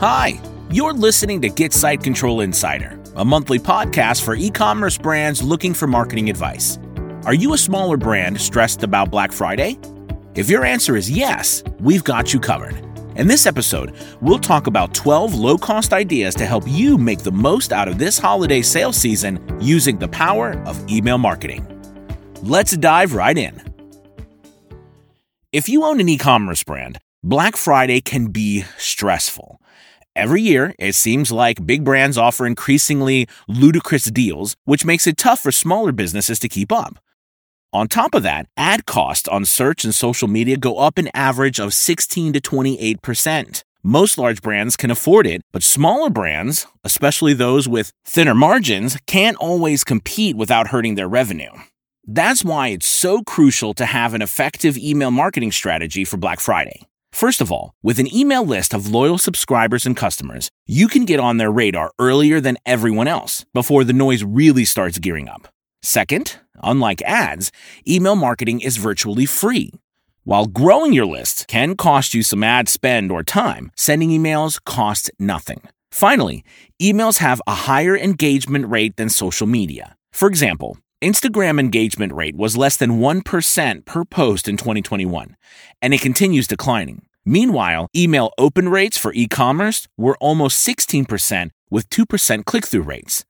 Hi, you're listening to Get Site Control Insider, a monthly podcast for e commerce brands looking for marketing advice. Are you a smaller brand stressed about Black Friday? If your answer is yes, we've got you covered. In this episode, we'll talk about 12 low cost ideas to help you make the most out of this holiday sales season using the power of email marketing. Let's dive right in. If you own an e commerce brand, Black Friday can be stressful. Every year, it seems like big brands offer increasingly ludicrous deals, which makes it tough for smaller businesses to keep up. On top of that, ad costs on search and social media go up an average of 16 to 28%. Most large brands can afford it, but smaller brands, especially those with thinner margins, can't always compete without hurting their revenue. That's why it's so crucial to have an effective email marketing strategy for Black Friday. First of all, with an email list of loyal subscribers and customers, you can get on their radar earlier than everyone else before the noise really starts gearing up. Second, unlike ads, email marketing is virtually free. While growing your list can cost you some ad spend or time, sending emails costs nothing. Finally, emails have a higher engagement rate than social media. For example, Instagram engagement rate was less than 1% per post in 2021, and it continues declining. Meanwhile, email open rates for e commerce were almost 16% with 2% click through rates.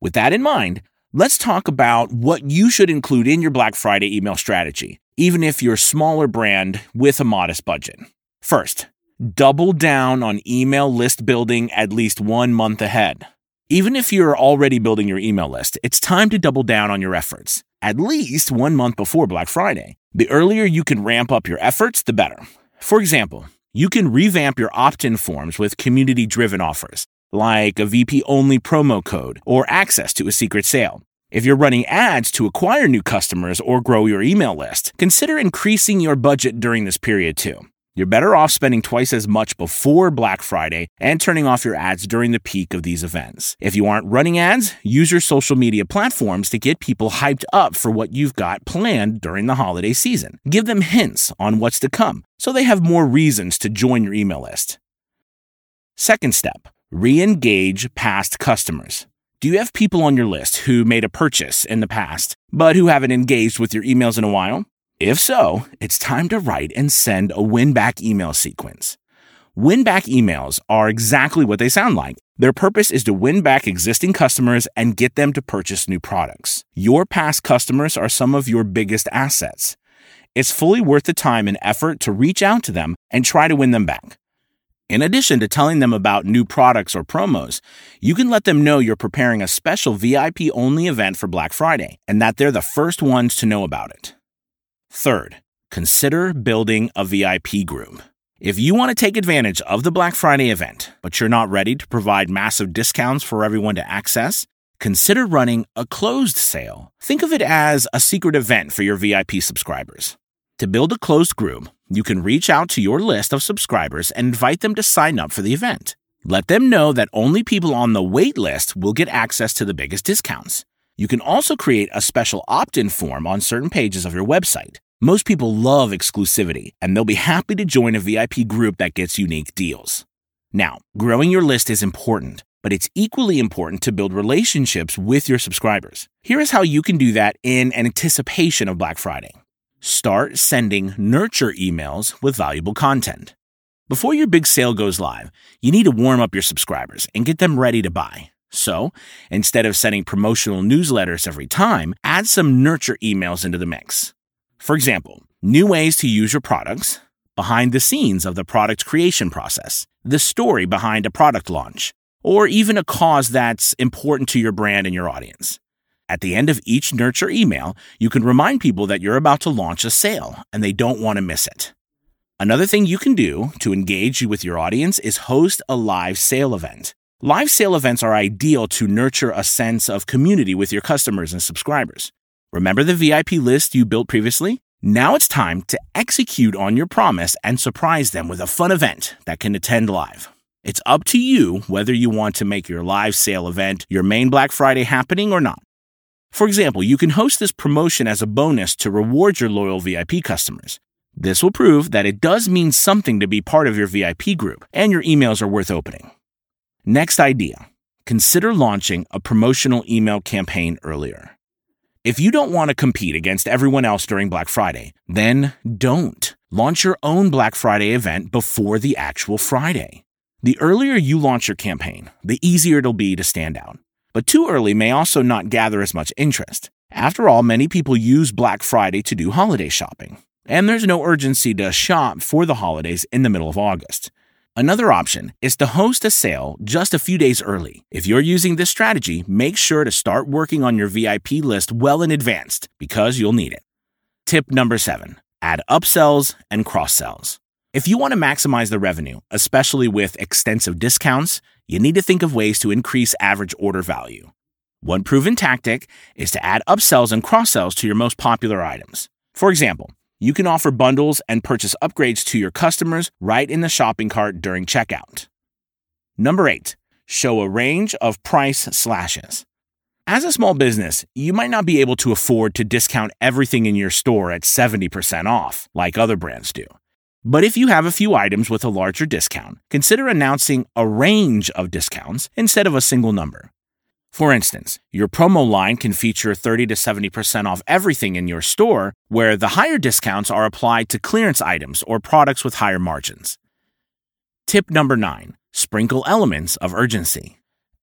With that in mind, let's talk about what you should include in your Black Friday email strategy, even if you're a smaller brand with a modest budget. First, double down on email list building at least one month ahead. Even if you're already building your email list, it's time to double down on your efforts, at least one month before Black Friday. The earlier you can ramp up your efforts, the better. For example, you can revamp your opt in forms with community driven offers, like a VIP only promo code or access to a secret sale. If you're running ads to acquire new customers or grow your email list, consider increasing your budget during this period too. You're better off spending twice as much before Black Friday and turning off your ads during the peak of these events. If you aren't running ads, use your social media platforms to get people hyped up for what you've got planned during the holiday season. Give them hints on what's to come so they have more reasons to join your email list. Second step re engage past customers. Do you have people on your list who made a purchase in the past, but who haven't engaged with your emails in a while? If so, it's time to write and send a win back email sequence. Win back emails are exactly what they sound like. Their purpose is to win back existing customers and get them to purchase new products. Your past customers are some of your biggest assets. It's fully worth the time and effort to reach out to them and try to win them back. In addition to telling them about new products or promos, you can let them know you're preparing a special VIP only event for Black Friday and that they're the first ones to know about it. Third, consider building a VIP group. If you want to take advantage of the Black Friday event, but you're not ready to provide massive discounts for everyone to access, consider running a closed sale. Think of it as a secret event for your VIP subscribers. To build a closed group, you can reach out to your list of subscribers and invite them to sign up for the event. Let them know that only people on the wait list will get access to the biggest discounts. You can also create a special opt in form on certain pages of your website. Most people love exclusivity, and they'll be happy to join a VIP group that gets unique deals. Now, growing your list is important, but it's equally important to build relationships with your subscribers. Here is how you can do that in anticipation of Black Friday. Start sending nurture emails with valuable content. Before your big sale goes live, you need to warm up your subscribers and get them ready to buy. So, instead of sending promotional newsletters every time, add some nurture emails into the mix. For example, new ways to use your products, behind the scenes of the product creation process, the story behind a product launch, or even a cause that's important to your brand and your audience. At the end of each nurture email, you can remind people that you're about to launch a sale and they don't want to miss it. Another thing you can do to engage with your audience is host a live sale event. Live sale events are ideal to nurture a sense of community with your customers and subscribers. Remember the VIP list you built previously? Now it's time to execute on your promise and surprise them with a fun event that can attend live. It's up to you whether you want to make your live sale event your main Black Friday happening or not. For example, you can host this promotion as a bonus to reward your loyal VIP customers. This will prove that it does mean something to be part of your VIP group and your emails are worth opening. Next idea consider launching a promotional email campaign earlier. If you don't want to compete against everyone else during Black Friday, then don't. Launch your own Black Friday event before the actual Friday. The earlier you launch your campaign, the easier it'll be to stand out. But too early may also not gather as much interest. After all, many people use Black Friday to do holiday shopping, and there's no urgency to shop for the holidays in the middle of August. Another option is to host a sale just a few days early. If you're using this strategy, make sure to start working on your VIP list well in advance because you'll need it. Tip number seven add upsells and cross sells. If you want to maximize the revenue, especially with extensive discounts, you need to think of ways to increase average order value. One proven tactic is to add upsells and cross sells to your most popular items. For example, you can offer bundles and purchase upgrades to your customers right in the shopping cart during checkout. Number eight, show a range of price slashes. As a small business, you might not be able to afford to discount everything in your store at 70% off, like other brands do. But if you have a few items with a larger discount, consider announcing a range of discounts instead of a single number. For instance, your promo line can feature 30 to 70% off everything in your store, where the higher discounts are applied to clearance items or products with higher margins. Tip number nine sprinkle elements of urgency.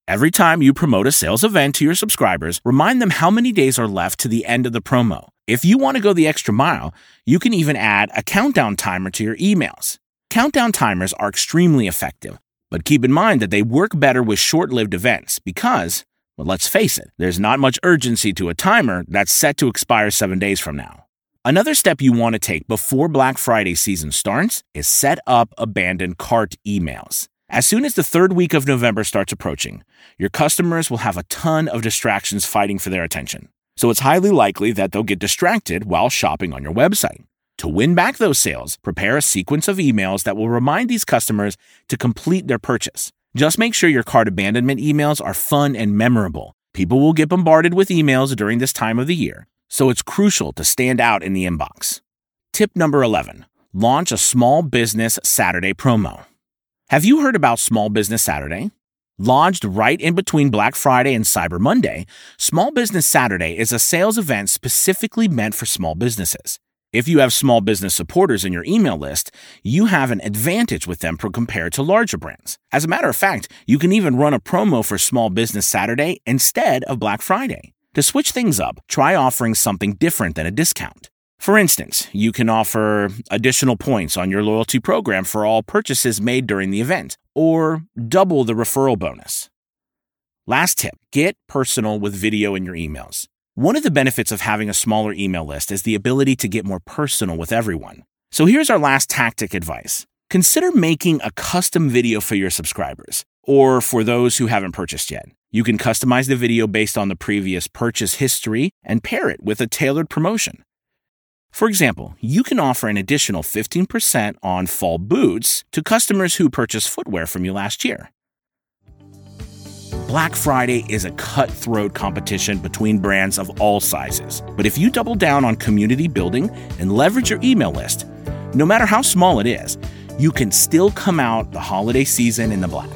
Every time you promote a sales event to your subscribers, remind them how many days are left to the end of the promo. If you want to go the extra mile, you can even add a countdown timer to your emails. Countdown timers are extremely effective, but keep in mind that they work better with short lived events because but let's face it, there's not much urgency to a timer that's set to expire seven days from now. Another step you want to take before Black Friday season starts is set up abandoned cart emails. As soon as the third week of November starts approaching, your customers will have a ton of distractions fighting for their attention. So it's highly likely that they'll get distracted while shopping on your website. To win back those sales, prepare a sequence of emails that will remind these customers to complete their purchase. Just make sure your cart abandonment emails are fun and memorable. People will get bombarded with emails during this time of the year, so it's crucial to stand out in the inbox. Tip number 11 Launch a Small Business Saturday promo. Have you heard about Small Business Saturday? Launched right in between Black Friday and Cyber Monday, Small Business Saturday is a sales event specifically meant for small businesses. If you have small business supporters in your email list, you have an advantage with them compared to larger brands. As a matter of fact, you can even run a promo for Small Business Saturday instead of Black Friday. To switch things up, try offering something different than a discount. For instance, you can offer additional points on your loyalty program for all purchases made during the event, or double the referral bonus. Last tip get personal with video in your emails. One of the benefits of having a smaller email list is the ability to get more personal with everyone. So here's our last tactic advice. Consider making a custom video for your subscribers, or for those who haven't purchased yet. You can customize the video based on the previous purchase history and pair it with a tailored promotion. For example, you can offer an additional 15% on fall boots to customers who purchased footwear from you last year. Black Friday is a cutthroat competition between brands of all sizes. But if you double down on community building and leverage your email list, no matter how small it is, you can still come out the holiday season in the black.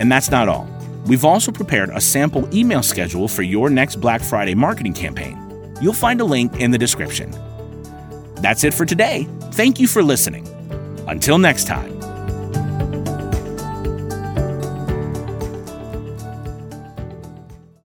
And that's not all. We've also prepared a sample email schedule for your next Black Friday marketing campaign. You'll find a link in the description. That's it for today. Thank you for listening. Until next time.